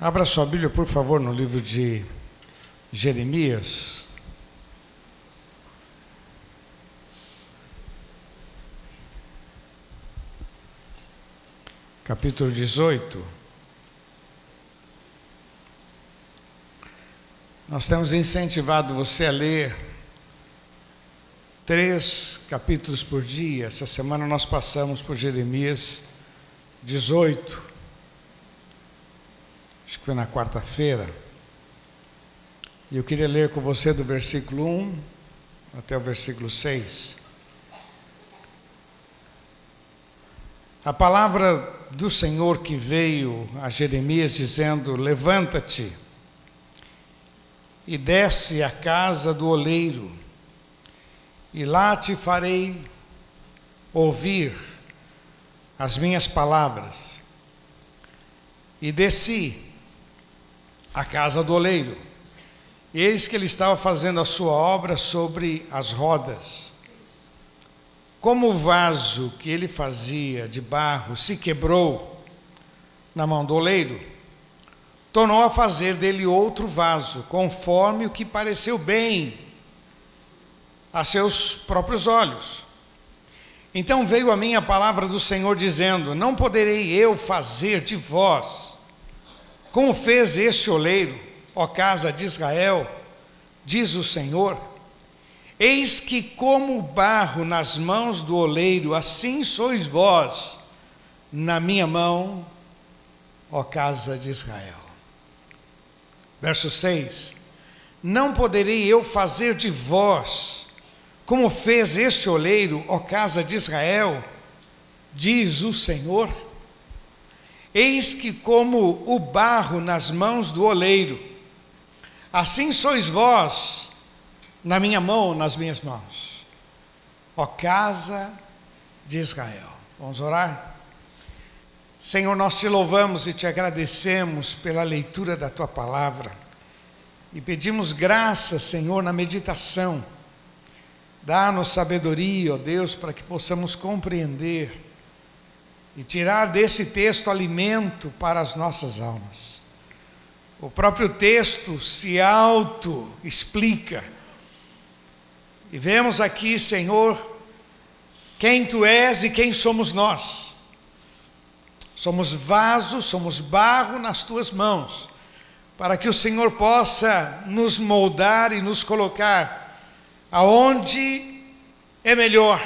Abra sua Bíblia, por favor, no livro de Jeremias. Capítulo 18. Nós temos incentivado você a ler três capítulos por dia. Essa semana nós passamos por Jeremias 18 acho que foi na quarta-feira, e eu queria ler com você do versículo 1 até o versículo 6. A palavra do Senhor que veio a Jeremias dizendo: Levanta-te e desce à casa do oleiro, e lá te farei ouvir as minhas palavras. E desci a casa do oleiro. Eis que ele estava fazendo a sua obra sobre as rodas. Como o vaso que ele fazia de barro se quebrou na mão do oleiro, tornou a fazer dele outro vaso, conforme o que pareceu bem a seus próprios olhos. Então veio a mim a palavra do Senhor dizendo: Não poderei eu fazer de vós como fez este oleiro, ó casa de Israel, diz o Senhor: Eis que, como barro nas mãos do oleiro, assim sois vós na minha mão, ó casa de Israel. Verso 6: Não poderei eu fazer de vós, como fez este oleiro, ó casa de Israel, diz o Senhor. Eis que, como o barro nas mãos do oleiro, assim sois vós na minha mão, nas minhas mãos, ó casa de Israel. Vamos orar? Senhor, nós te louvamos e te agradecemos pela leitura da tua palavra e pedimos graça, Senhor, na meditação. Dá-nos sabedoria, ó Deus, para que possamos compreender e tirar desse texto alimento para as nossas almas. O próprio texto se auto-explica. E vemos aqui, Senhor, quem tu és e quem somos nós. Somos vasos, somos barro nas tuas mãos, para que o Senhor possa nos moldar e nos colocar aonde é melhor.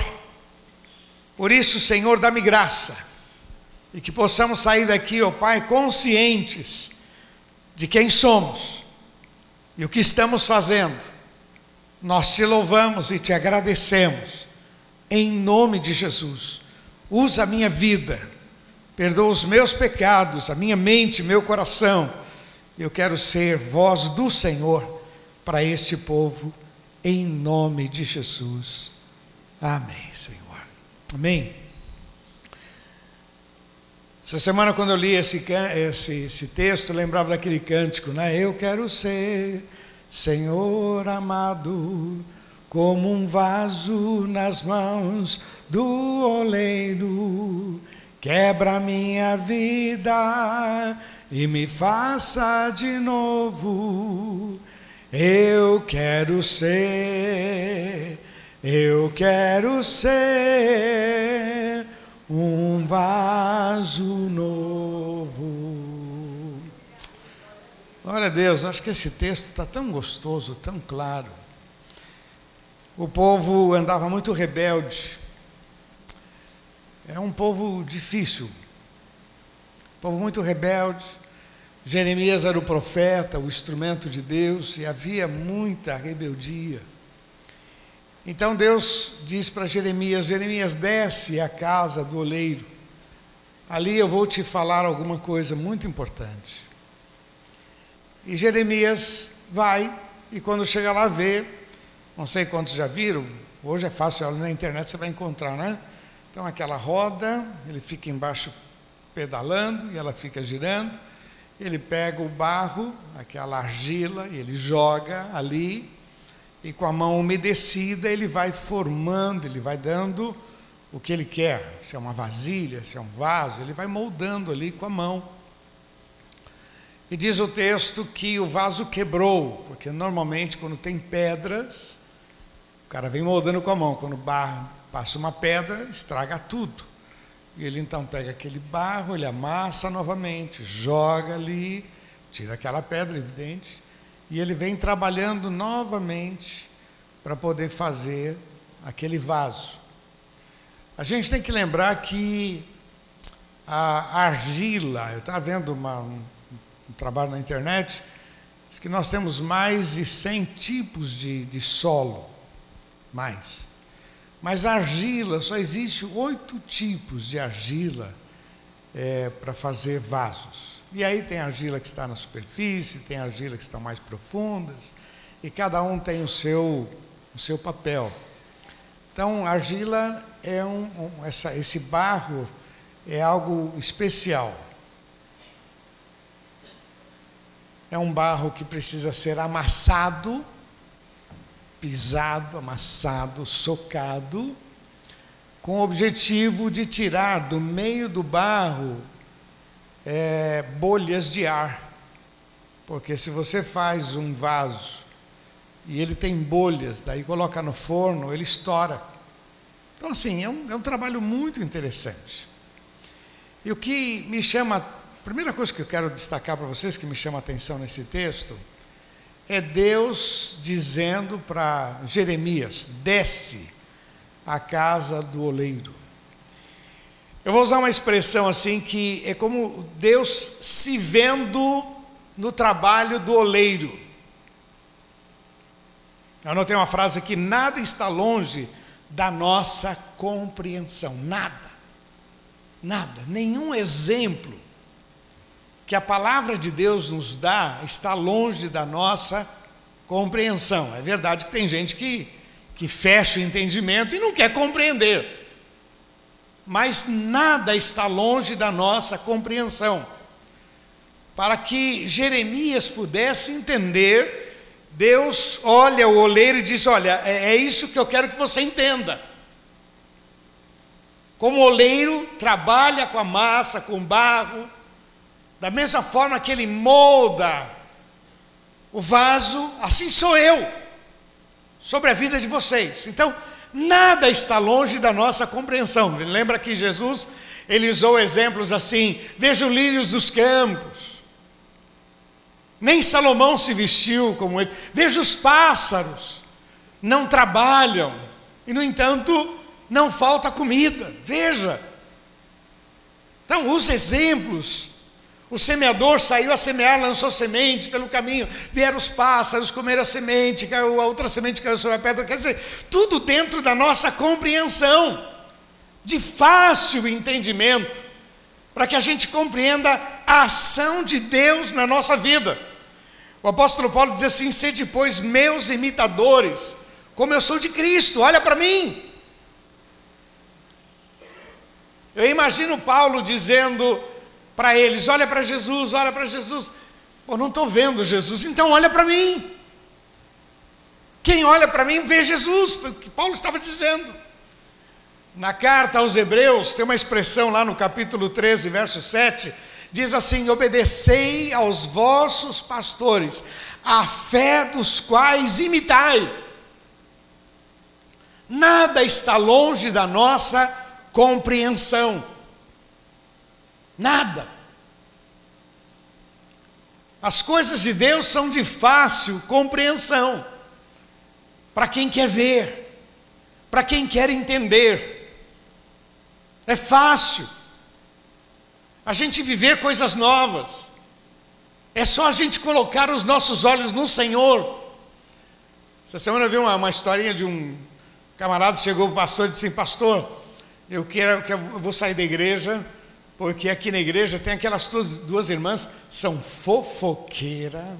Por isso, Senhor, dá-me graça e que possamos sair daqui, ó oh Pai, conscientes de quem somos e o que estamos fazendo. Nós te louvamos e te agradecemos, em nome de Jesus. Usa a minha vida, perdoa os meus pecados, a minha mente, meu coração. Eu quero ser voz do Senhor para este povo, em nome de Jesus. Amém, Senhor. Amém. Essa semana, quando eu li esse, esse, esse texto, lembrava daquele cântico, né? Eu quero ser, Senhor amado, como um vaso nas mãos do oleiro. Quebra minha vida e me faça de novo. Eu quero ser, eu quero ser um vaso novo. Glória a Deus, acho que esse texto está tão gostoso, tão claro. O povo andava muito rebelde. É um povo difícil, povo muito rebelde. Jeremias era o profeta, o instrumento de Deus, e havia muita rebeldia. Então Deus diz para Jeremias: Jeremias, desce à casa do oleiro. Ali eu vou te falar alguma coisa muito importante. E Jeremias vai, e quando chega lá, vê, não sei quantos já viram, hoje é fácil, na internet você vai encontrar, né? Então, aquela roda, ele fica embaixo pedalando e ela fica girando. Ele pega o barro, aquela argila, e ele joga ali e com a mão umedecida ele vai formando, ele vai dando o que ele quer, se é uma vasilha, se é um vaso, ele vai moldando ali com a mão. E diz o texto que o vaso quebrou, porque normalmente quando tem pedras, o cara vem moldando com a mão, quando barra, passa uma pedra, estraga tudo. E ele então pega aquele barro, ele amassa novamente, joga ali, tira aquela pedra, evidente, e ele vem trabalhando novamente para poder fazer aquele vaso. A gente tem que lembrar que a argila, eu estava vendo uma, um, um, trabalho na internet, diz que nós temos mais de 100 tipos de, de solo, mais. Mas argila, só existe oito tipos de argila é, para fazer vasos. E aí tem argila que está na superfície, tem argila que estão mais profundas, e cada um tem o seu, o seu papel. Então, argila é um, um essa, esse barro é algo especial. É um barro que precisa ser amassado, pisado, amassado, socado, com o objetivo de tirar do meio do barro é, bolhas de ar. Porque se você faz um vaso e ele tem bolhas, daí coloca no forno, ele estoura. Então, assim, é um, é um trabalho muito interessante. E o que me chama, a primeira coisa que eu quero destacar para vocês, que me chama a atenção nesse texto, é Deus dizendo para Jeremias: desce à casa do oleiro. Eu vou usar uma expressão assim que é como Deus se vendo no trabalho do oleiro. Eu anotei uma frase aqui: nada está longe da nossa compreensão, nada. Nada, nenhum exemplo que a palavra de Deus nos dá está longe da nossa compreensão. É verdade que tem gente que, que fecha o entendimento e não quer compreender. Mas nada está longe da nossa compreensão. Para que Jeremias pudesse entender, Deus olha o oleiro e diz: Olha, é, é isso que eu quero que você entenda. Como o oleiro trabalha com a massa, com o barro, da mesma forma que ele molda o vaso, assim sou eu sobre a vida de vocês. Então, nada está longe da nossa compreensão. Lembra que Jesus, ele usou exemplos assim: veja os lírios dos campos. Nem Salomão se vestiu como ele. Veja os pássaros, não trabalham, e no entanto não falta comida. Veja. Então, os exemplos. O semeador saiu a semear, lançou semente pelo caminho, vieram os pássaros, comeram a semente, caiu, a outra semente caiu sobre a pedra. Quer dizer, tudo dentro da nossa compreensão, de fácil entendimento, para que a gente compreenda a ação de Deus na nossa vida. O apóstolo Paulo diz assim: sede, pois, meus imitadores, como eu sou de Cristo, olha para mim. Eu imagino Paulo dizendo para eles: olha para Jesus, olha para Jesus. Pô, não estou vendo Jesus, então olha para mim. Quem olha para mim vê Jesus, foi o que Paulo estava dizendo. Na carta aos Hebreus, tem uma expressão lá no capítulo 13, verso 7, diz assim: Obedecei aos vossos pastores, a fé dos quais imitai. Nada está longe da nossa compreensão. Nada. As coisas de Deus são de fácil compreensão para quem quer ver, para quem quer entender. É fácil a gente viver coisas novas. É só a gente colocar os nossos olhos no Senhor. Essa semana eu vi uma, uma historinha de um camarada chegou o pastor e disse pastor, eu quero que eu vou sair da igreja, porque aqui na igreja tem aquelas duas, duas irmãs, são fofoqueira.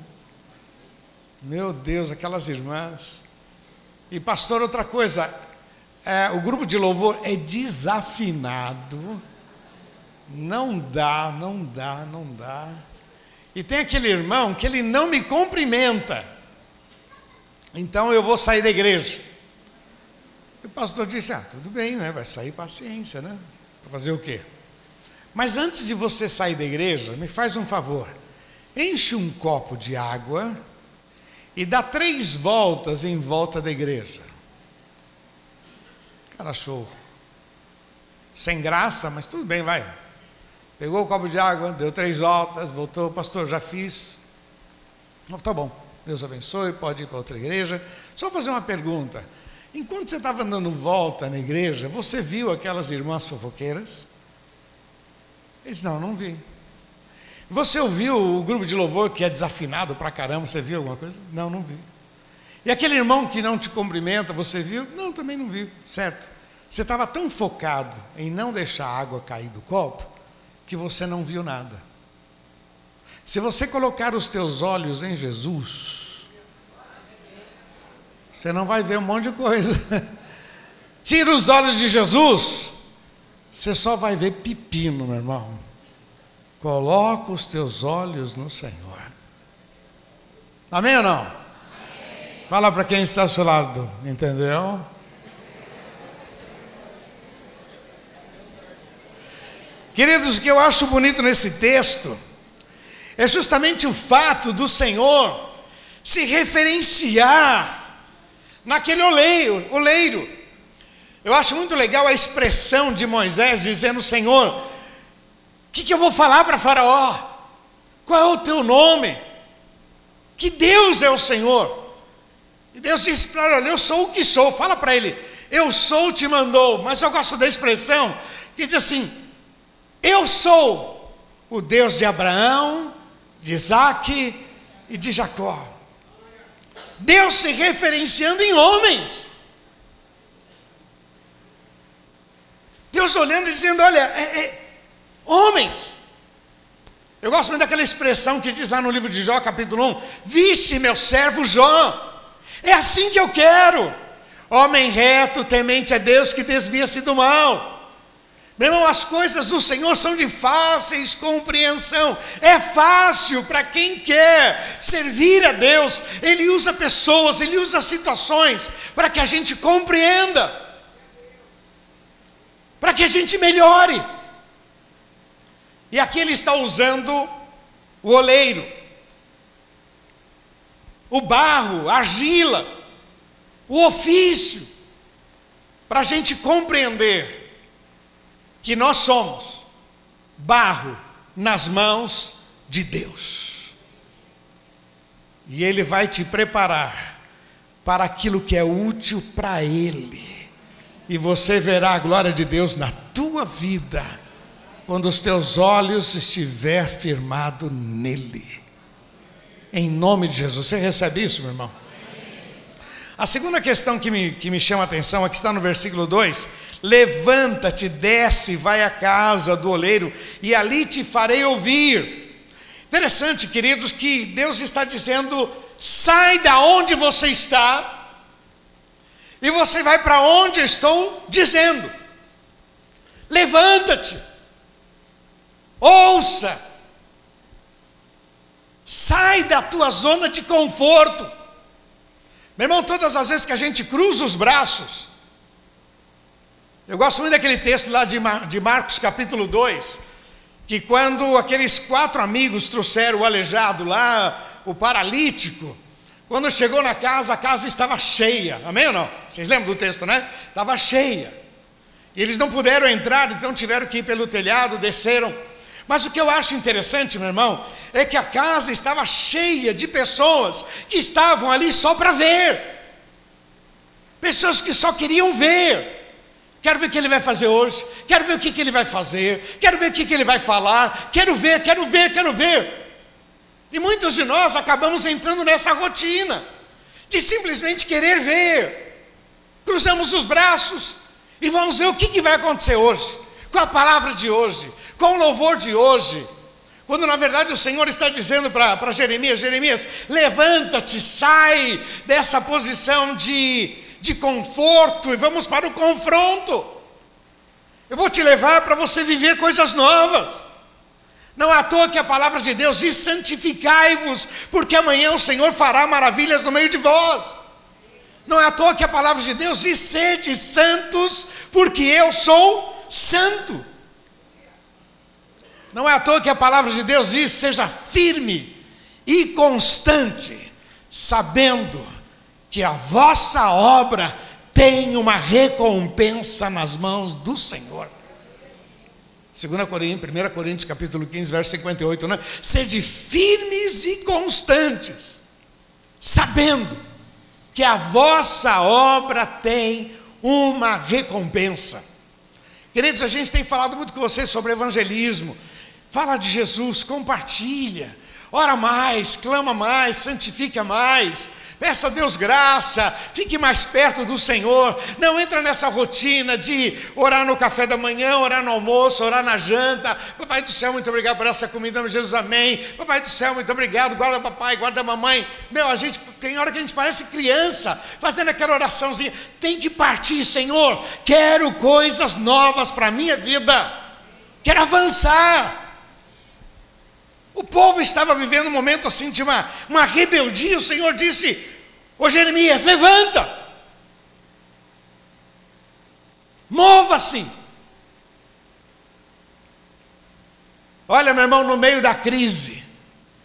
Meu Deus, aquelas irmãs. E pastor, outra coisa, é, o grupo de louvor é desafinado. Não dá, não dá, não dá. E tem aquele irmão que ele não me cumprimenta. Então eu vou sair da igreja. E o pastor disse: Ah, tudo bem, né? Vai sair paciência, né? Para fazer o quê? Mas antes de você sair da igreja, me faz um favor. enche um copo de água e dá três voltas em volta da igreja. Cara, achou sem graça, mas tudo bem, vai. Pegou o copo de água, deu três voltas, voltou, pastor, já fiz. Oh, tá bom, Deus abençoe, pode ir para outra igreja. Só fazer uma pergunta. Enquanto você estava dando volta na igreja, você viu aquelas irmãs fofoqueiras? Ele disse, não, não vi. Você ouviu o grupo de louvor que é desafinado pra caramba? Você viu alguma coisa? Não, não vi. E aquele irmão que não te cumprimenta, você viu? Não, também não vi, certo? Você estava tão focado em não deixar a água cair do copo que você não viu nada. Se você colocar os teus olhos em Jesus, você não vai ver um monte de coisa. Tira os olhos de Jesus, você só vai ver pepino, meu irmão. Coloca os teus olhos no Senhor. Amém ou não? Amém. Fala para quem está ao seu lado, entendeu? Queridos, o que eu acho bonito nesse texto é justamente o fato do Senhor se referenciar naquele oleiro, oleiro. Eu acho muito legal a expressão de Moisés dizendo: Senhor, o que, que eu vou falar para Faraó? Qual é o teu nome? Que Deus é o Senhor. E Deus disse para ele: Eu sou o que sou. Fala para ele: Eu sou, te mandou. Mas eu gosto da expressão que diz assim: Eu sou o Deus de Abraão, de Isaac e de Jacó. Deus se referenciando em homens. Deus olhando e dizendo: Olha, é, é Homens. Eu gosto muito daquela expressão que diz lá no livro de Jó, capítulo 1: Viste meu servo Jó. É assim que eu quero. Homem reto, temente a Deus, que desvia-se do mal. Meu irmão, as coisas do Senhor são de fáceis compreensão. É fácil para quem quer servir a Deus. Ele usa pessoas, ele usa situações para que a gente compreenda, para que a gente melhore. E aqui ele está usando o oleiro, o barro, a argila, o ofício, para a gente compreender que nós somos barro nas mãos de Deus. E Ele vai te preparar para aquilo que é útil para Ele. E você verá a glória de Deus na tua vida quando os teus olhos estiver firmado nele. Em nome de Jesus. Você recebe isso, meu irmão? A segunda questão que me, que me chama a atenção, aqui está no versículo 2: Levanta-te, desce, vai à casa do oleiro, e ali te farei ouvir. Interessante, queridos, que Deus está dizendo: sai da onde você está, e você vai para onde estou dizendo. Levanta-te. Ouça. Sai da tua zona de conforto. Meu irmão, todas as vezes que a gente cruza os braços, eu gosto muito daquele texto lá de, Mar, de Marcos capítulo 2, que quando aqueles quatro amigos trouxeram o aleijado lá, o paralítico, quando chegou na casa, a casa estava cheia, amém ou não? Vocês lembram do texto, né? Estava cheia. E eles não puderam entrar, então tiveram que ir pelo telhado, desceram mas o que eu acho interessante, meu irmão, é que a casa estava cheia de pessoas que estavam ali só para ver. Pessoas que só queriam ver. Quero ver o que ele vai fazer hoje, quero ver o que, que ele vai fazer, quero ver o que, que ele vai falar, quero ver, quero ver, quero ver. E muitos de nós acabamos entrando nessa rotina de simplesmente querer ver. Cruzamos os braços e vamos ver o que, que vai acontecer hoje, com a palavra de hoje, com o louvor de hoje, quando na verdade o Senhor está dizendo para Jeremias: Jeremias, levanta-te, sai dessa posição de, de conforto e vamos para o confronto. Eu vou te levar para você viver coisas novas. Não é à toa que a palavra de Deus diz: santificai-vos, porque amanhã o Senhor fará maravilhas no meio de vós. Não é à toa que a palavra de Deus diz: sede santos, porque eu sou santo. Não é à toa que a palavra de Deus diz: seja firme e constante, sabendo que a vossa obra tem uma recompensa nas mãos do Senhor. 2 Coríntios, 1 Coríntios capítulo 15, verso 58, né? Sede firmes e constantes, sabendo que a vossa obra tem uma recompensa. Queridos, a gente tem falado muito com vocês sobre evangelismo. Fala de Jesus, compartilha, ora mais, clama mais, santifica mais, Peça a Deus graça, fique mais perto do Senhor. Não entra nessa rotina de orar no café da manhã, orar no almoço, orar na janta. Papai do céu, muito obrigado por essa comida, Jesus, amém. Papai do céu, muito obrigado. Guarda papai, guarda mamãe. Meu, a gente tem hora que a gente parece criança, fazendo aquela oraçãozinha. Tem que partir, Senhor. Quero coisas novas para a minha vida. Quero avançar. O povo estava vivendo um momento assim de uma, uma rebeldia. O Senhor disse: Ô Jeremias, levanta. Mova-se. Olha, meu irmão, no meio da crise,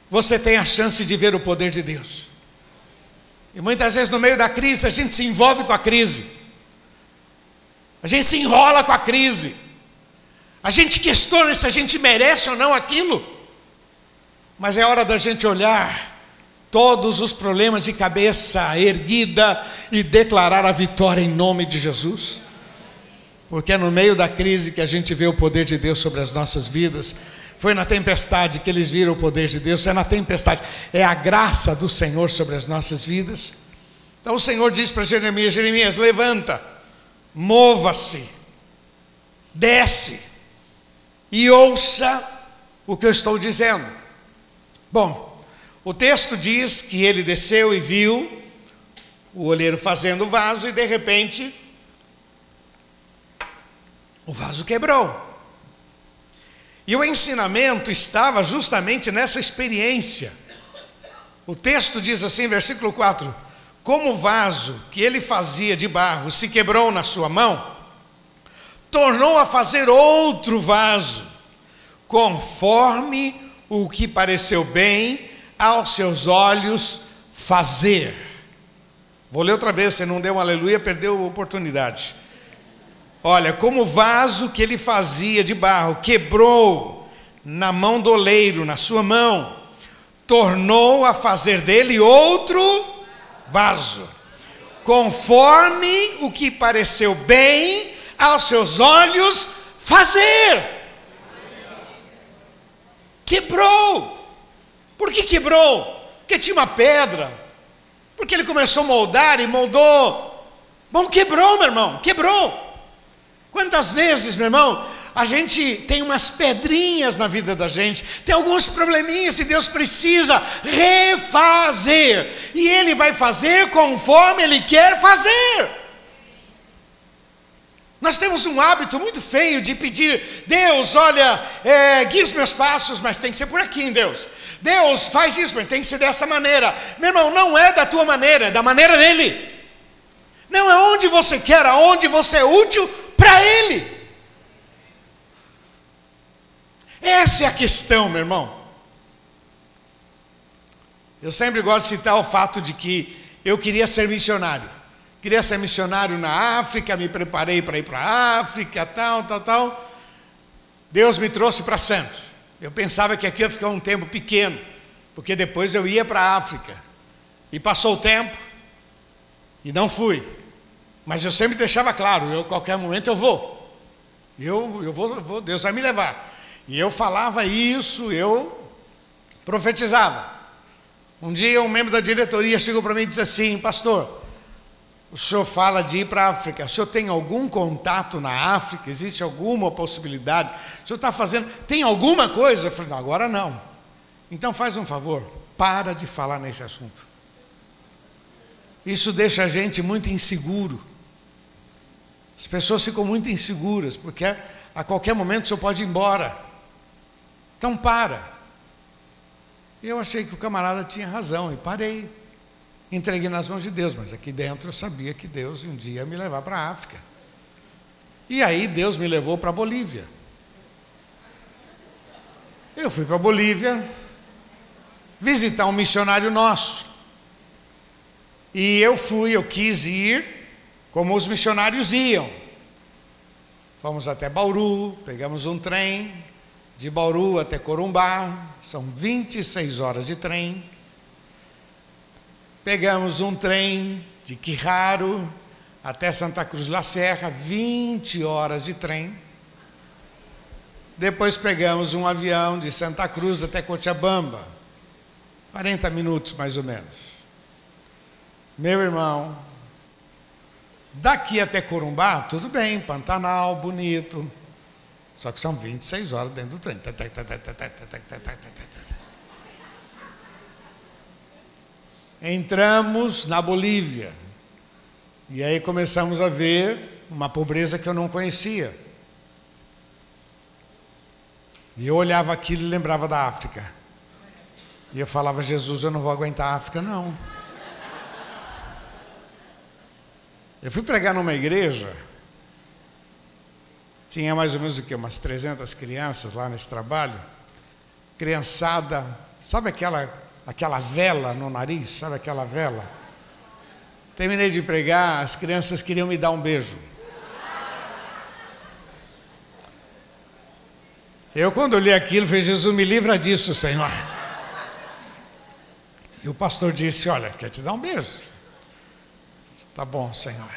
você tem a chance de ver o poder de Deus. E muitas vezes no meio da crise a gente se envolve com a crise. A gente se enrola com a crise. A gente questiona se a gente merece ou não aquilo. Mas é hora da gente olhar todos os problemas de cabeça erguida e declarar a vitória em nome de Jesus. Porque é no meio da crise que a gente vê o poder de Deus sobre as nossas vidas. Foi na tempestade que eles viram o poder de Deus, é na tempestade, é a graça do Senhor sobre as nossas vidas. Então o Senhor diz para Jeremias: Jeremias, levanta, mova-se, desce e ouça o que eu estou dizendo. Bom, o texto diz que ele desceu e viu o olheiro fazendo o vaso e de repente o vaso quebrou. E o ensinamento estava justamente nessa experiência. O texto diz assim, versículo 4: Como o vaso que ele fazia de barro se quebrou na sua mão, tornou a fazer outro vaso, conforme o que pareceu bem aos seus olhos fazer. Vou ler outra vez, você não deu um aleluia, perdeu a oportunidade. Olha, como o vaso que ele fazia de barro quebrou na mão do oleiro, na sua mão, tornou a fazer dele outro vaso, conforme o que pareceu bem aos seus olhos fazer. Quebrou. Por que quebrou? Porque tinha uma pedra. Porque ele começou a moldar e moldou. Bom, quebrou, meu irmão, quebrou. Quantas vezes, meu irmão, a gente tem umas pedrinhas na vida da gente, tem alguns probleminhas e Deus precisa refazer. E Ele vai fazer conforme Ele quer fazer. Nós temos um hábito muito feio de pedir, Deus, olha, é, guia os meus passos, mas tem que ser por aqui, em Deus. Deus faz isso, mas tem que ser dessa maneira. Meu irmão, não é da tua maneira, é da maneira dele. Não é onde você quer, aonde você é útil para ele. Essa é a questão, meu irmão. Eu sempre gosto de citar o fato de que eu queria ser missionário. Queria ser missionário na África, me preparei para ir para a África, tal, tal, tal. Deus me trouxe para Santos. Eu pensava que aqui ia ficar um tempo pequeno, porque depois eu ia para a África. E passou o tempo, e não fui. Mas eu sempre deixava claro, eu qualquer momento eu vou. Eu, eu vou, eu vou, Deus vai me levar. E eu falava isso, eu profetizava. Um dia um membro da diretoria chegou para mim e disse assim, pastor, o senhor fala de ir para a África. O senhor tem algum contato na África? Existe alguma possibilidade? O senhor está fazendo. Tem alguma coisa? Eu falei, não, agora não. Então faz um favor, para de falar nesse assunto. Isso deixa a gente muito inseguro. As pessoas ficam muito inseguras, porque a qualquer momento o senhor pode ir embora. Então para. Eu achei que o camarada tinha razão e parei entreguei nas mãos de Deus, mas aqui dentro eu sabia que Deus um dia ia me levar para a África. E aí Deus me levou para a Bolívia. Eu fui para a Bolívia, visitar um missionário nosso. E eu fui, eu quis ir como os missionários iam. Fomos até Bauru, pegamos um trem de Bauru até Corumbá, são 26 horas de trem. Pegamos um trem de Quirraro até Santa Cruz la Serra, 20 horas de trem. Depois pegamos um avião de Santa Cruz até Cochabamba, 40 minutos mais ou menos. Meu irmão, daqui até Corumbá, tudo bem, Pantanal, bonito. Só que são 26 horas dentro do trem. Entramos na Bolívia. E aí começamos a ver uma pobreza que eu não conhecia. E eu olhava aquilo e lembrava da África. E eu falava, Jesus, eu não vou aguentar a África, não. Eu fui pregar numa igreja, tinha mais ou menos o quê? Umas 300 crianças lá nesse trabalho. Criançada, sabe aquela, aquela vela no nariz? Sabe aquela vela? Terminei de pregar, as crianças queriam me dar um beijo. Eu, quando li aquilo, falei: Jesus, me livra disso, Senhor. E o pastor disse: Olha, quer te dar um beijo. Tá bom, Senhor.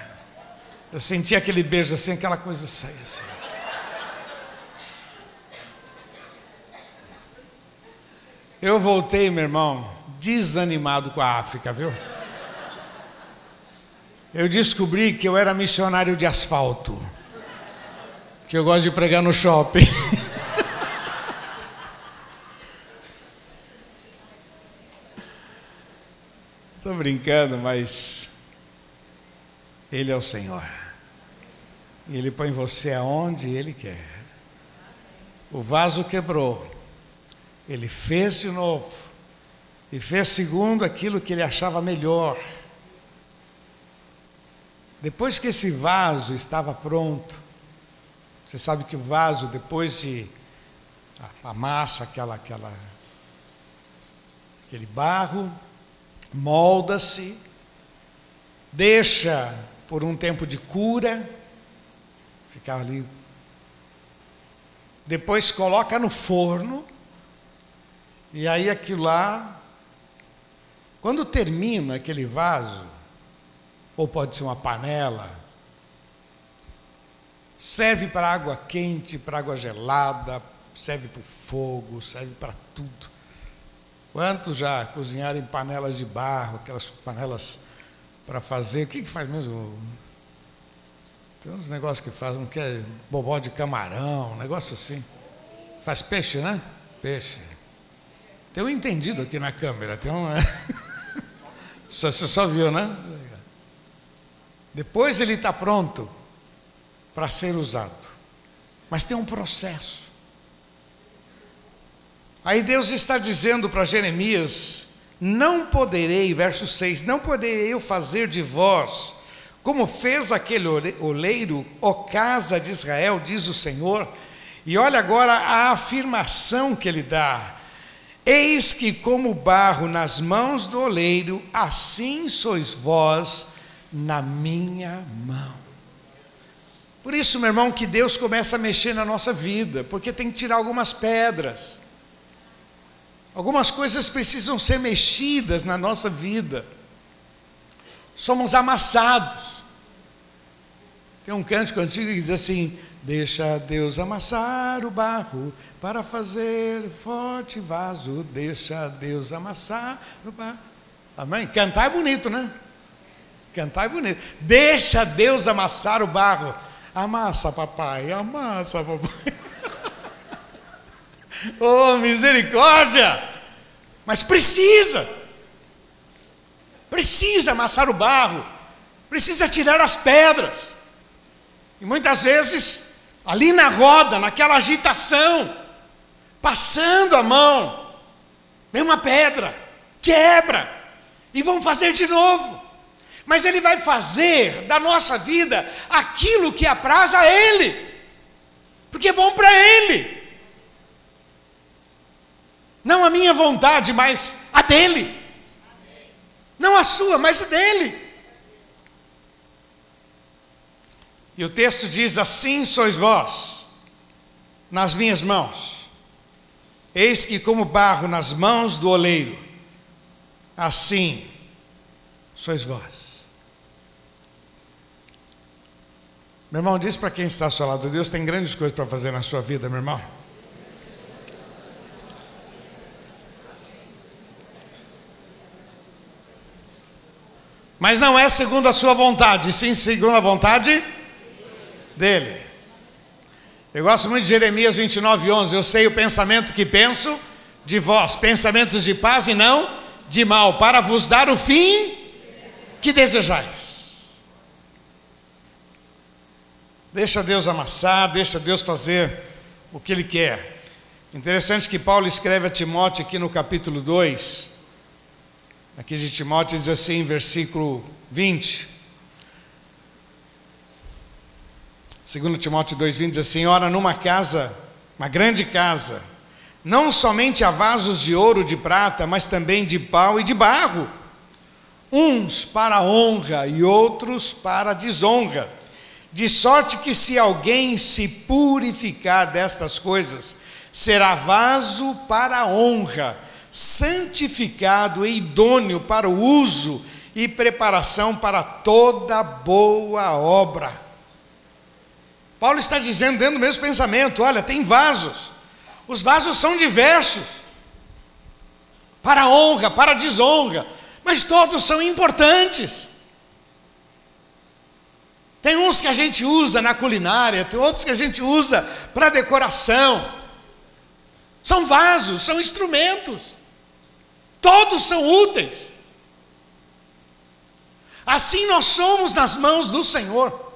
Eu senti aquele beijo assim, aquela coisa sair assim. Eu voltei, meu irmão, desanimado com a África, viu? Eu descobri que eu era missionário de asfalto. Que eu gosto de pregar no shopping. Estou brincando, mas Ele é o Senhor. E Ele põe você aonde Ele quer. O vaso quebrou. Ele fez de novo. E fez segundo aquilo que ele achava melhor. Depois que esse vaso estava pronto, você sabe que o vaso, depois de a massa, aquela, aquela, aquele barro, molda-se, deixa por um tempo de cura, ficar ali. Depois coloca no forno, e aí aquilo lá, quando termina aquele vaso, ou pode ser uma panela, serve para água quente, para água gelada, serve para o fogo, serve para tudo. Quantos já cozinharam em panelas de barro, aquelas panelas para fazer? O que, que faz mesmo? Tem uns negócios que fazem, que é bobó de camarão, um negócio assim. Faz peixe, né? Peixe. Tem um entendido aqui na câmera, tem um. Você só viu, né? Depois ele está pronto para ser usado. Mas tem um processo. Aí Deus está dizendo para Jeremias: Não poderei, verso 6, não poderei eu fazer de vós, como fez aquele oleiro, ó casa de Israel, diz o Senhor. E olha agora a afirmação que ele dá: Eis que, como barro nas mãos do oleiro, assim sois vós na minha mão. Por isso, meu irmão, que Deus começa a mexer na nossa vida, porque tem que tirar algumas pedras. Algumas coisas precisam ser mexidas na nossa vida. Somos amassados. Tem um cântico antigo que diz assim: Deixa Deus amassar o barro para fazer forte vaso. Deixa Deus amassar o barro. Amém? Cantar é bonito, né? Cantar é bonito. Deixa Deus amassar o barro. Amassa, papai, amassa, papai. Oh, misericórdia! Mas precisa. Precisa amassar o barro. Precisa tirar as pedras. E muitas vezes, ali na roda, naquela agitação, passando a mão, vem uma pedra, quebra, e vão fazer de novo. Mas Ele vai fazer da nossa vida aquilo que apraz a Ele, porque é bom para Ele. Não a minha vontade, mas a dele. Não a sua, mas a dele. E o texto diz: Assim sois vós, nas minhas mãos. Eis que, como barro nas mãos do oleiro, assim sois vós. Meu irmão, diz para quem está ao seu lado: Deus tem grandes coisas para fazer na sua vida, meu irmão. Mas não é segundo a sua vontade, sim segundo a vontade dele. Eu gosto muito de Jeremias 29, 11. Eu sei o pensamento que penso de vós, pensamentos de paz e não de mal, para vos dar o fim que desejais. Deixa Deus amassar, deixa Deus fazer o que Ele quer. Interessante que Paulo escreve a Timóteo aqui no capítulo 2, Aqui de Timóteo diz assim, versículo 20. 2 Timóteo 2,20 diz assim: Ora, numa casa, uma grande casa, não somente há vasos de ouro, de prata, mas também de pau e de barro, uns para honra e outros para desonra. De sorte que se alguém se purificar destas coisas, será vaso para honra santificado e idôneo para o uso e preparação para toda boa obra. Paulo está dizendo dentro do mesmo pensamento: olha, tem vasos, os vasos são diversos, para honra, para desonra, mas todos são importantes. Tem uns que a gente usa na culinária, tem outros que a gente usa para decoração. São vasos, são instrumentos. Todos são úteis. Assim nós somos nas mãos do Senhor.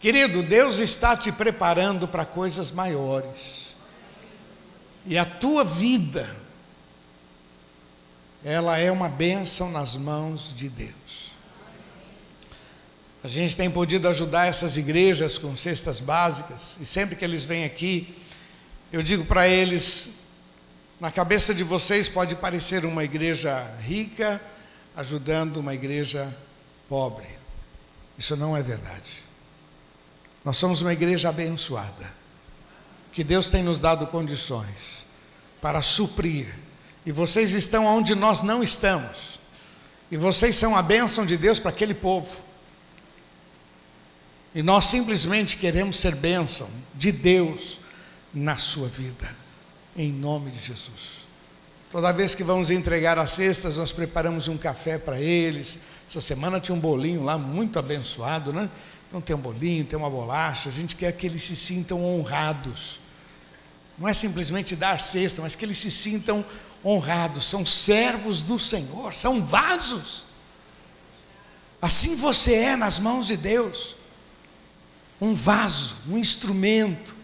Querido, Deus está te preparando para coisas maiores. E a tua vida, ela é uma bênção nas mãos de Deus. A gente tem podido ajudar essas igrejas com cestas básicas, e sempre que eles vêm aqui, eu digo para eles: na cabeça de vocês pode parecer uma igreja rica ajudando uma igreja pobre. Isso não é verdade. Nós somos uma igreja abençoada, que Deus tem nos dado condições para suprir, e vocês estão onde nós não estamos, e vocês são a bênção de Deus para aquele povo. E nós simplesmente queremos ser bênção de Deus na sua vida, em nome de Jesus. Toda vez que vamos entregar as cestas, nós preparamos um café para eles. Essa semana tinha um bolinho lá muito abençoado, né? Então tem um bolinho, tem uma bolacha. A gente quer que eles se sintam honrados. Não é simplesmente dar cesta, mas que eles se sintam honrados. São servos do Senhor, são vasos. Assim você é nas mãos de Deus. Um vaso, um instrumento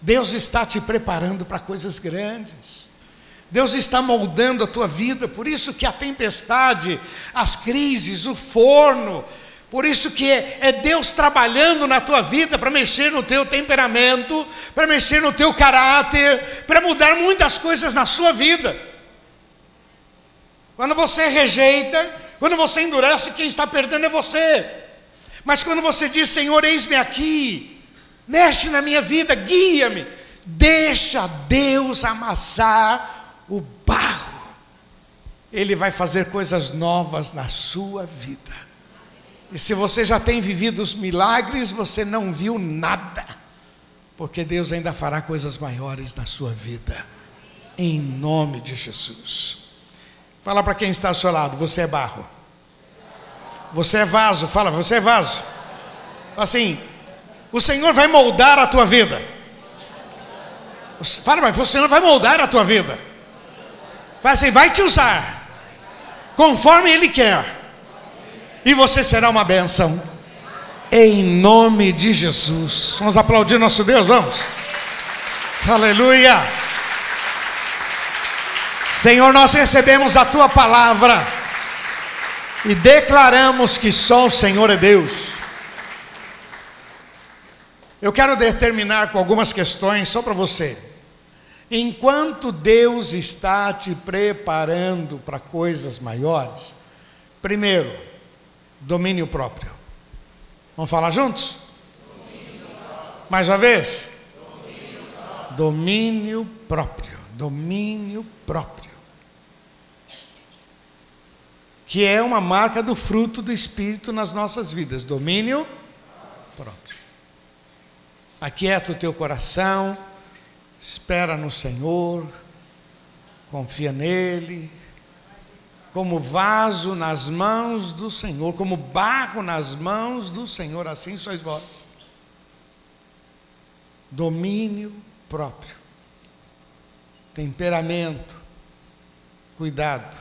Deus está te preparando para coisas grandes. Deus está moldando a tua vida, por isso que a tempestade, as crises, o forno, por isso que é, é Deus trabalhando na tua vida para mexer no teu temperamento, para mexer no teu caráter, para mudar muitas coisas na sua vida. Quando você rejeita, quando você endurece, quem está perdendo é você. Mas quando você diz, Senhor, eis-me aqui, mexe na minha vida, guia-me. Deixa Deus amassar o barro. Ele vai fazer coisas novas na sua vida. E se você já tem vivido os milagres, você não viu nada, porque Deus ainda fará coisas maiores na sua vida, em nome de Jesus. Fala para quem está ao seu lado: você é barro, você é vaso. Fala, você é vaso. Assim, o Senhor vai moldar a tua vida. Fala, mas o Senhor vai moldar a tua vida. Fala assim, vai te usar conforme Ele quer. E você será uma bênção. Em nome de Jesus. Vamos aplaudir nosso Deus, vamos. Aleluia. Senhor, nós recebemos a tua palavra e declaramos que só o Senhor é Deus. Eu quero determinar com algumas questões só para você. Enquanto Deus está te preparando para coisas maiores, primeiro, domínio próprio. Vamos falar juntos? Mais uma vez? Domínio próprio. Domínio próprio. Que é uma marca do fruto do Espírito nas nossas vidas. Domínio próprio. Aquieta o teu coração, espera no Senhor, confia nele, como vaso nas mãos do Senhor, como barro nas mãos do Senhor, assim sois vós. Domínio próprio, temperamento, cuidado.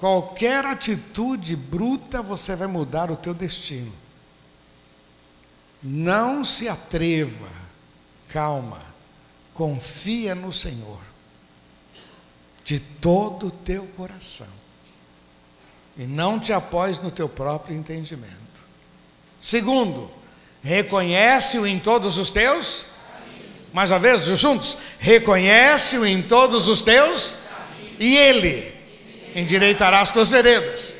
Qualquer atitude bruta, você vai mudar o teu destino. Não se atreva, calma, confia no Senhor de todo o teu coração. E não te apoies no teu próprio entendimento. Segundo, reconhece-o em todos os teus. Mais uma vez, juntos. Reconhece-o em todos os teus. E ele endireitará as tuas veredas.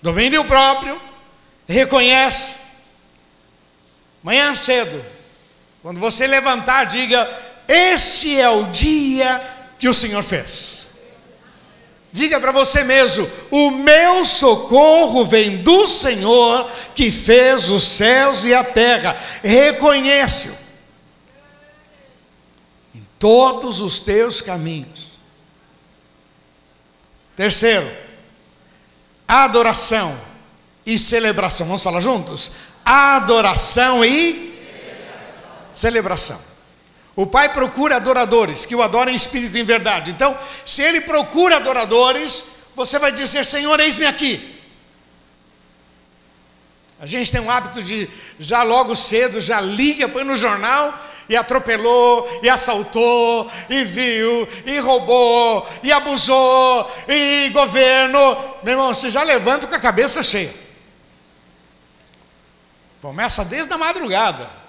Domínio próprio. Reconhece. Manhã cedo, quando você levantar, diga: Este é o dia que o Senhor fez. Diga para você mesmo: o meu socorro vem do Senhor que fez os céus e a terra. Reconhece-o em todos os teus caminhos. Terceiro, adoração e celebração. Vamos falar juntos? Adoração e celebração. celebração. O Pai procura adoradores que o adorem em espírito e em verdade. Então, se Ele procura adoradores, você vai dizer: Senhor, eis-me aqui. A gente tem um hábito de já logo cedo, já liga, põe no jornal e atropelou, e assaltou, e viu, e roubou, e abusou, e governo. Meu irmão, você já levanta com a cabeça cheia. Começa desde a madrugada.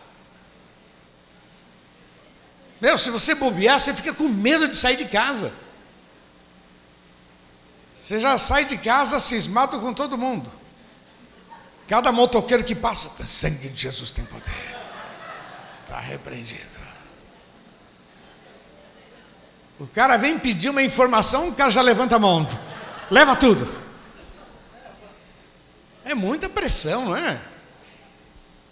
Meu, se você bobear, você fica com medo de sair de casa. Você já sai de casa cismado com todo mundo. Cada motoqueiro que passa, sangue de Jesus tem poder. Está repreendido. O cara vem pedir uma informação, o cara já levanta a mão. Leva tudo. É muita pressão, não é?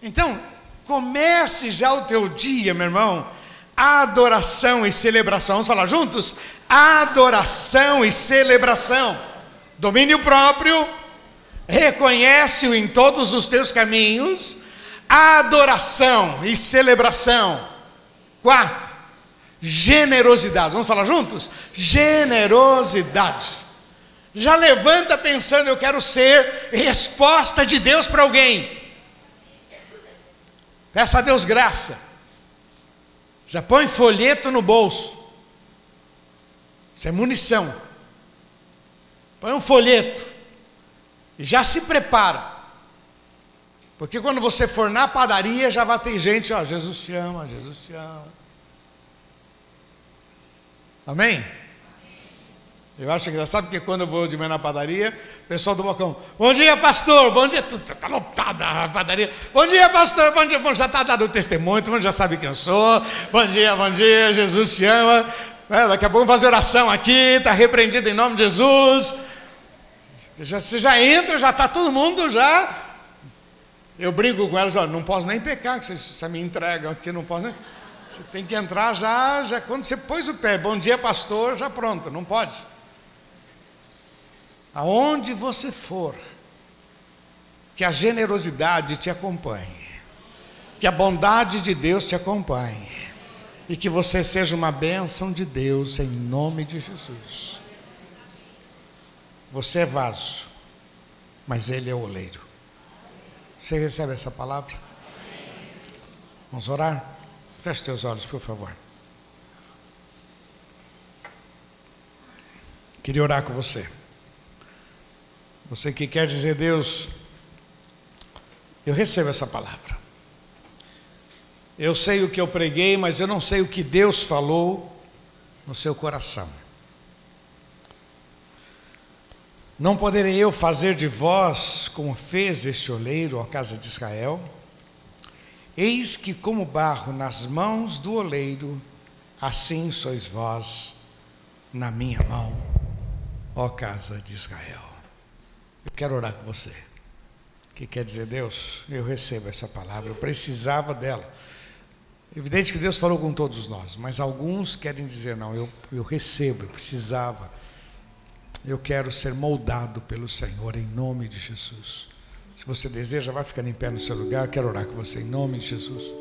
Então, comece já o teu dia, meu irmão, adoração e celebração. Vamos falar juntos? Adoração e celebração. Domínio próprio, reconhece-o em todos os teus caminhos. Adoração e celebração. Quatro, generosidade. Vamos falar juntos? Generosidade. Já levanta pensando, eu quero ser resposta de Deus para alguém. Peça a Deus graça já põe folheto no bolso. Isso é munição. Põe um folheto. E já se prepara. Porque quando você for na padaria, já vai ter gente, ó, Jesus te ama, Jesus te ama. Amém? Eu acho engraçado porque quando eu vou de manhã na padaria, o pessoal do balcão, bom dia, pastor, bom dia, está lotada a padaria, bom dia, pastor, bom dia, bom, já está dado o testemunho, todo mundo já sabe quem eu sou, bom dia, bom dia, Jesus te ama, é, daqui a pouco fazer oração aqui, está repreendido em nome de Jesus, já, você já entra, já está todo mundo já, eu brinco com elas, ó, não posso nem pecar, que vocês, vocês me entregam aqui, não posso nem... Você tem que entrar já, já quando você pôs o pé, bom dia, pastor, já pronto, não pode aonde você for, que a generosidade te acompanhe, que a bondade de Deus te acompanhe e que você seja uma bênção de Deus em nome de Jesus. Você é vaso, mas Ele é o oleiro. Você recebe essa palavra? Vamos orar? Feche seus olhos, por favor. Queria orar com você. Você que quer dizer, Deus, eu recebo essa palavra. Eu sei o que eu preguei, mas eu não sei o que Deus falou no seu coração. Não poderei eu fazer de vós como fez este oleiro, a casa de Israel? Eis que, como barro nas mãos do oleiro, assim sois vós na minha mão, ó casa de Israel. Quero orar com você. O que quer dizer, Deus? Eu recebo essa palavra, eu precisava dela. Evidente que Deus falou com todos nós, mas alguns querem dizer: não, eu, eu recebo, eu precisava. Eu quero ser moldado pelo Senhor em nome de Jesus. Se você deseja, vai ficando em pé no seu lugar. Quero orar com você em nome de Jesus.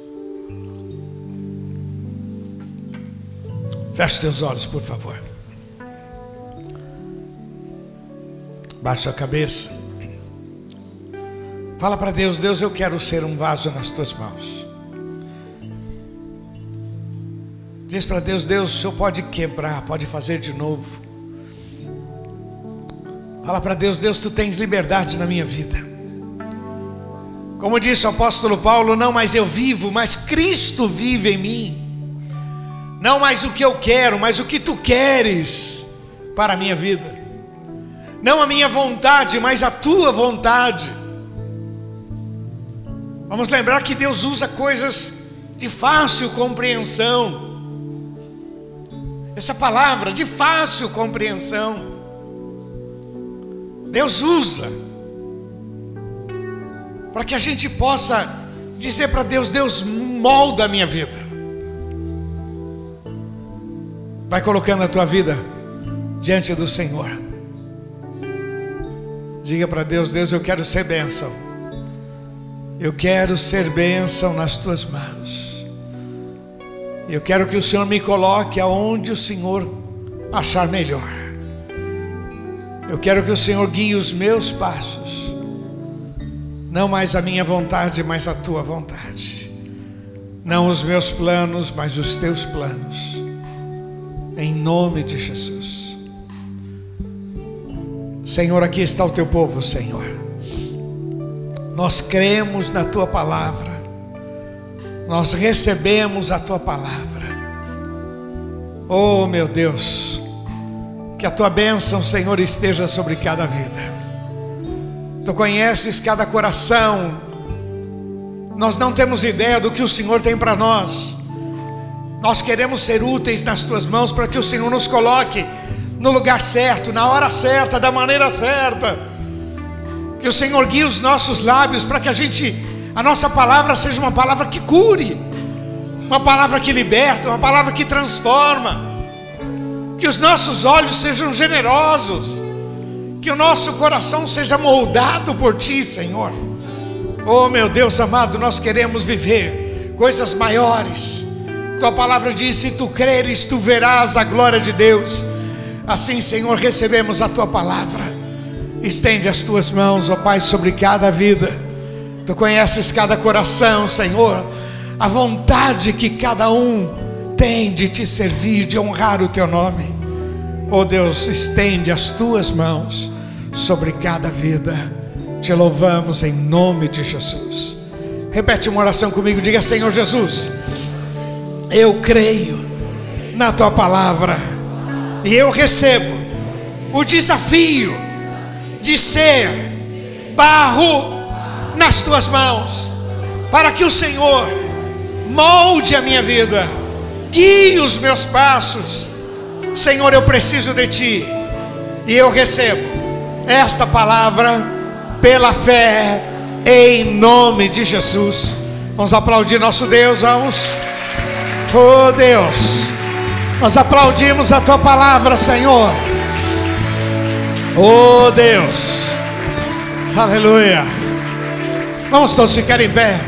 Feche seus olhos, por favor. Baixe a cabeça. Fala para Deus: Deus, eu quero ser um vaso nas tuas mãos. Diz para Deus: Deus, o Senhor pode quebrar, pode fazer de novo. Fala para Deus: Deus, tu tens liberdade na minha vida. Como disse o apóstolo Paulo: Não mais eu vivo, mas Cristo vive em mim. Não mais o que eu quero, mas o que tu queres para a minha vida. Não a minha vontade, mas a tua vontade. Vamos lembrar que Deus usa coisas de fácil compreensão. Essa palavra de fácil compreensão. Deus usa para que a gente possa dizer para Deus: Deus molda a minha vida. Vai colocando a tua vida diante do Senhor. Diga para Deus: Deus, eu quero ser bênção. Eu quero ser bênção nas tuas mãos. Eu quero que o Senhor me coloque aonde o Senhor achar melhor. Eu quero que o Senhor guie os meus passos. Não mais a minha vontade, mas a tua vontade. Não os meus planos, mas os teus planos. Em nome de Jesus. Senhor, aqui está o teu povo, Senhor. Nós cremos na tua palavra nós recebemos a tua palavra. Oh, meu Deus, que a tua bênção, Senhor, esteja sobre cada vida. Tu conheces cada coração. Nós não temos ideia do que o Senhor tem para nós. Nós queremos ser úteis nas tuas mãos para que o Senhor nos coloque no lugar certo, na hora certa, da maneira certa. Que o Senhor guie os nossos lábios para que a gente a nossa palavra seja uma palavra que cure, uma palavra que liberta, uma palavra que transforma. Que os nossos olhos sejam generosos, que o nosso coração seja moldado por Ti, Senhor. Oh, meu Deus amado, nós queremos viver coisas maiores. Tua palavra diz: se tu creres, tu verás a glória de Deus. Assim, Senhor, recebemos a tua palavra. Estende as tuas mãos, ó Pai, sobre cada vida Tu conheces cada coração, Senhor, a vontade que cada um tem de te servir, de honrar o teu nome. Oh Deus, estende as tuas mãos sobre cada vida. Te louvamos em nome de Jesus. Repete uma oração comigo, diga: Senhor Jesus, eu creio na tua palavra e eu recebo o desafio de ser barro nas tuas mãos, para que o Senhor molde a minha vida, guie os meus passos. Senhor, eu preciso de Ti, e eu recebo esta palavra pela fé, em nome de Jesus. Vamos aplaudir nosso Deus, vamos. Oh Deus, nós aplaudimos a Tua palavra, Senhor. Oh Deus, aleluia. Vamos todos ficar em pé.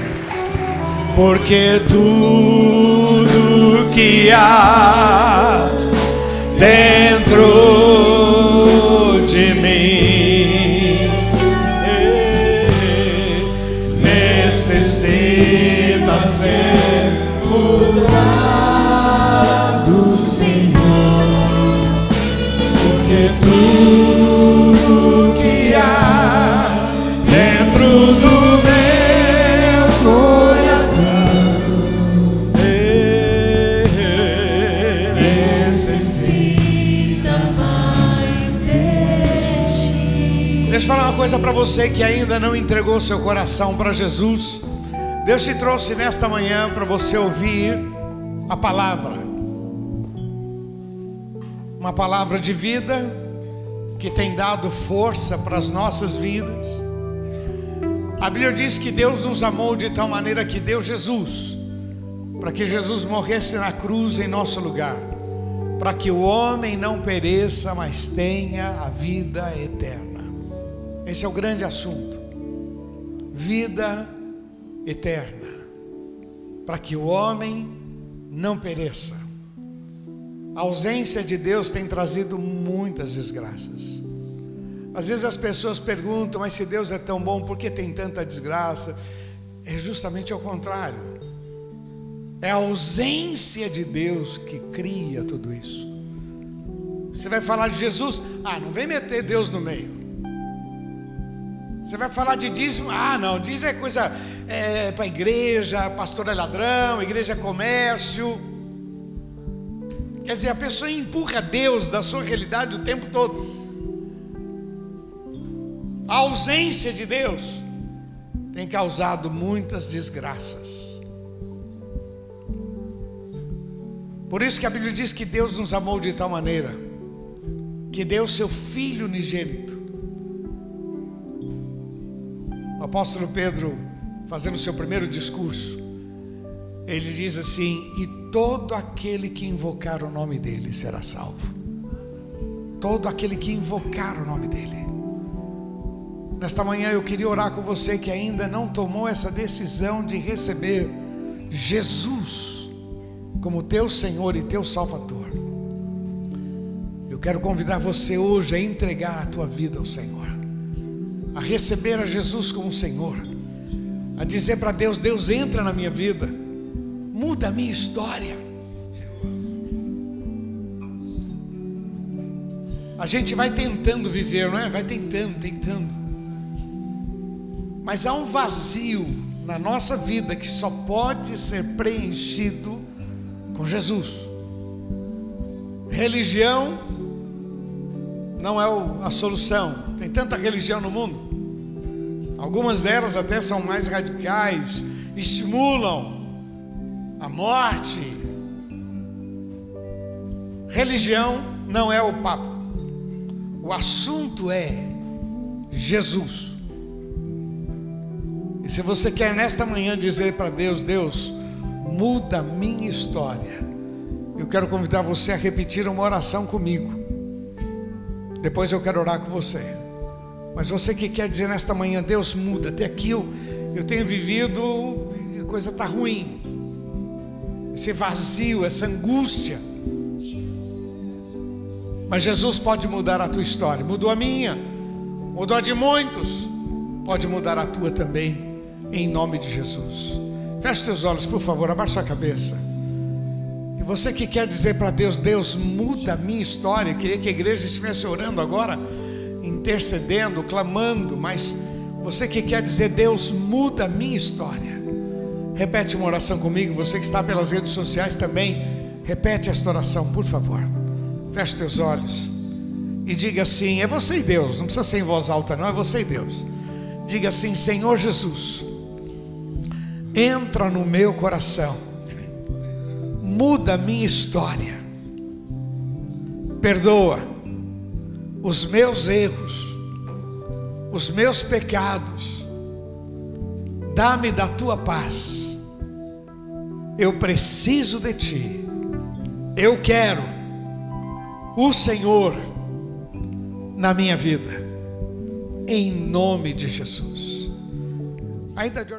Porque tudo que há dentro de mim necessita ser que há dentro do meu coração. Mais de ti. Deixa eu falar uma coisa para você que ainda não entregou seu coração para Jesus. Deus te trouxe nesta manhã para você ouvir a palavra. Uma palavra de vida, que tem dado força para as nossas vidas. A Bíblia diz que Deus nos amou de tal maneira que deu Jesus, para que Jesus morresse na cruz em nosso lugar, para que o homem não pereça, mas tenha a vida eterna. Esse é o grande assunto. Vida eterna, para que o homem não pereça. A ausência de Deus tem trazido muitas desgraças. Às vezes as pessoas perguntam, mas se Deus é tão bom, por que tem tanta desgraça? É justamente ao contrário. É a ausência de Deus que cria tudo isso. Você vai falar de Jesus? Ah, não vem meter Deus no meio. Você vai falar de dízimo? Ah, não, dízimo é coisa é, para igreja, pastor é ladrão, igreja é comércio. Quer dizer, a pessoa empurra Deus da sua realidade o tempo todo. A ausência de Deus tem causado muitas desgraças. Por isso que a Bíblia diz que Deus nos amou de tal maneira que deu seu filho unigênito. O apóstolo Pedro, fazendo seu primeiro discurso, ele diz assim: todo aquele que invocar o nome dele será salvo. Todo aquele que invocar o nome dele. Nesta manhã eu queria orar com você que ainda não tomou essa decisão de receber Jesus como teu Senhor e teu Salvador. Eu quero convidar você hoje a entregar a tua vida ao Senhor, a receber a Jesus como Senhor, a dizer para Deus: Deus entra na minha vida muda a minha história. A gente vai tentando viver, não é? Vai tentando, tentando. Mas há um vazio na nossa vida que só pode ser preenchido com Jesus. Religião não é a solução. Tem tanta religião no mundo. Algumas delas até são mais radicais, estimulam a morte. Religião não é o papo. O assunto é Jesus. E se você quer nesta manhã dizer para Deus, Deus, muda a minha história. Eu quero convidar você a repetir uma oração comigo. Depois eu quero orar com você. Mas você que quer dizer nesta manhã, Deus muda, até aqui eu, eu tenho vivido, a coisa está ruim esse vazio, essa angústia. Mas Jesus pode mudar a tua história. Mudou a minha, mudou a de muitos. Pode mudar a tua também, em nome de Jesus. Feche seus olhos, por favor, abaixe sua cabeça. E você que quer dizer para Deus, Deus muda a minha história. Eu queria que a igreja estivesse orando agora, intercedendo, clamando, mas você que quer dizer, Deus muda a minha história. Repete uma oração comigo. Você que está pelas redes sociais também, repete esta oração, por favor. Feche teus olhos e diga assim: é você e Deus, não precisa ser em voz alta, não, é você e Deus. Diga assim: Senhor Jesus, entra no meu coração, muda a minha história, perdoa os meus erros, os meus pecados, dá-me da tua paz eu preciso de ti. Eu quero o Senhor na minha vida. Em nome de Jesus. Ainda de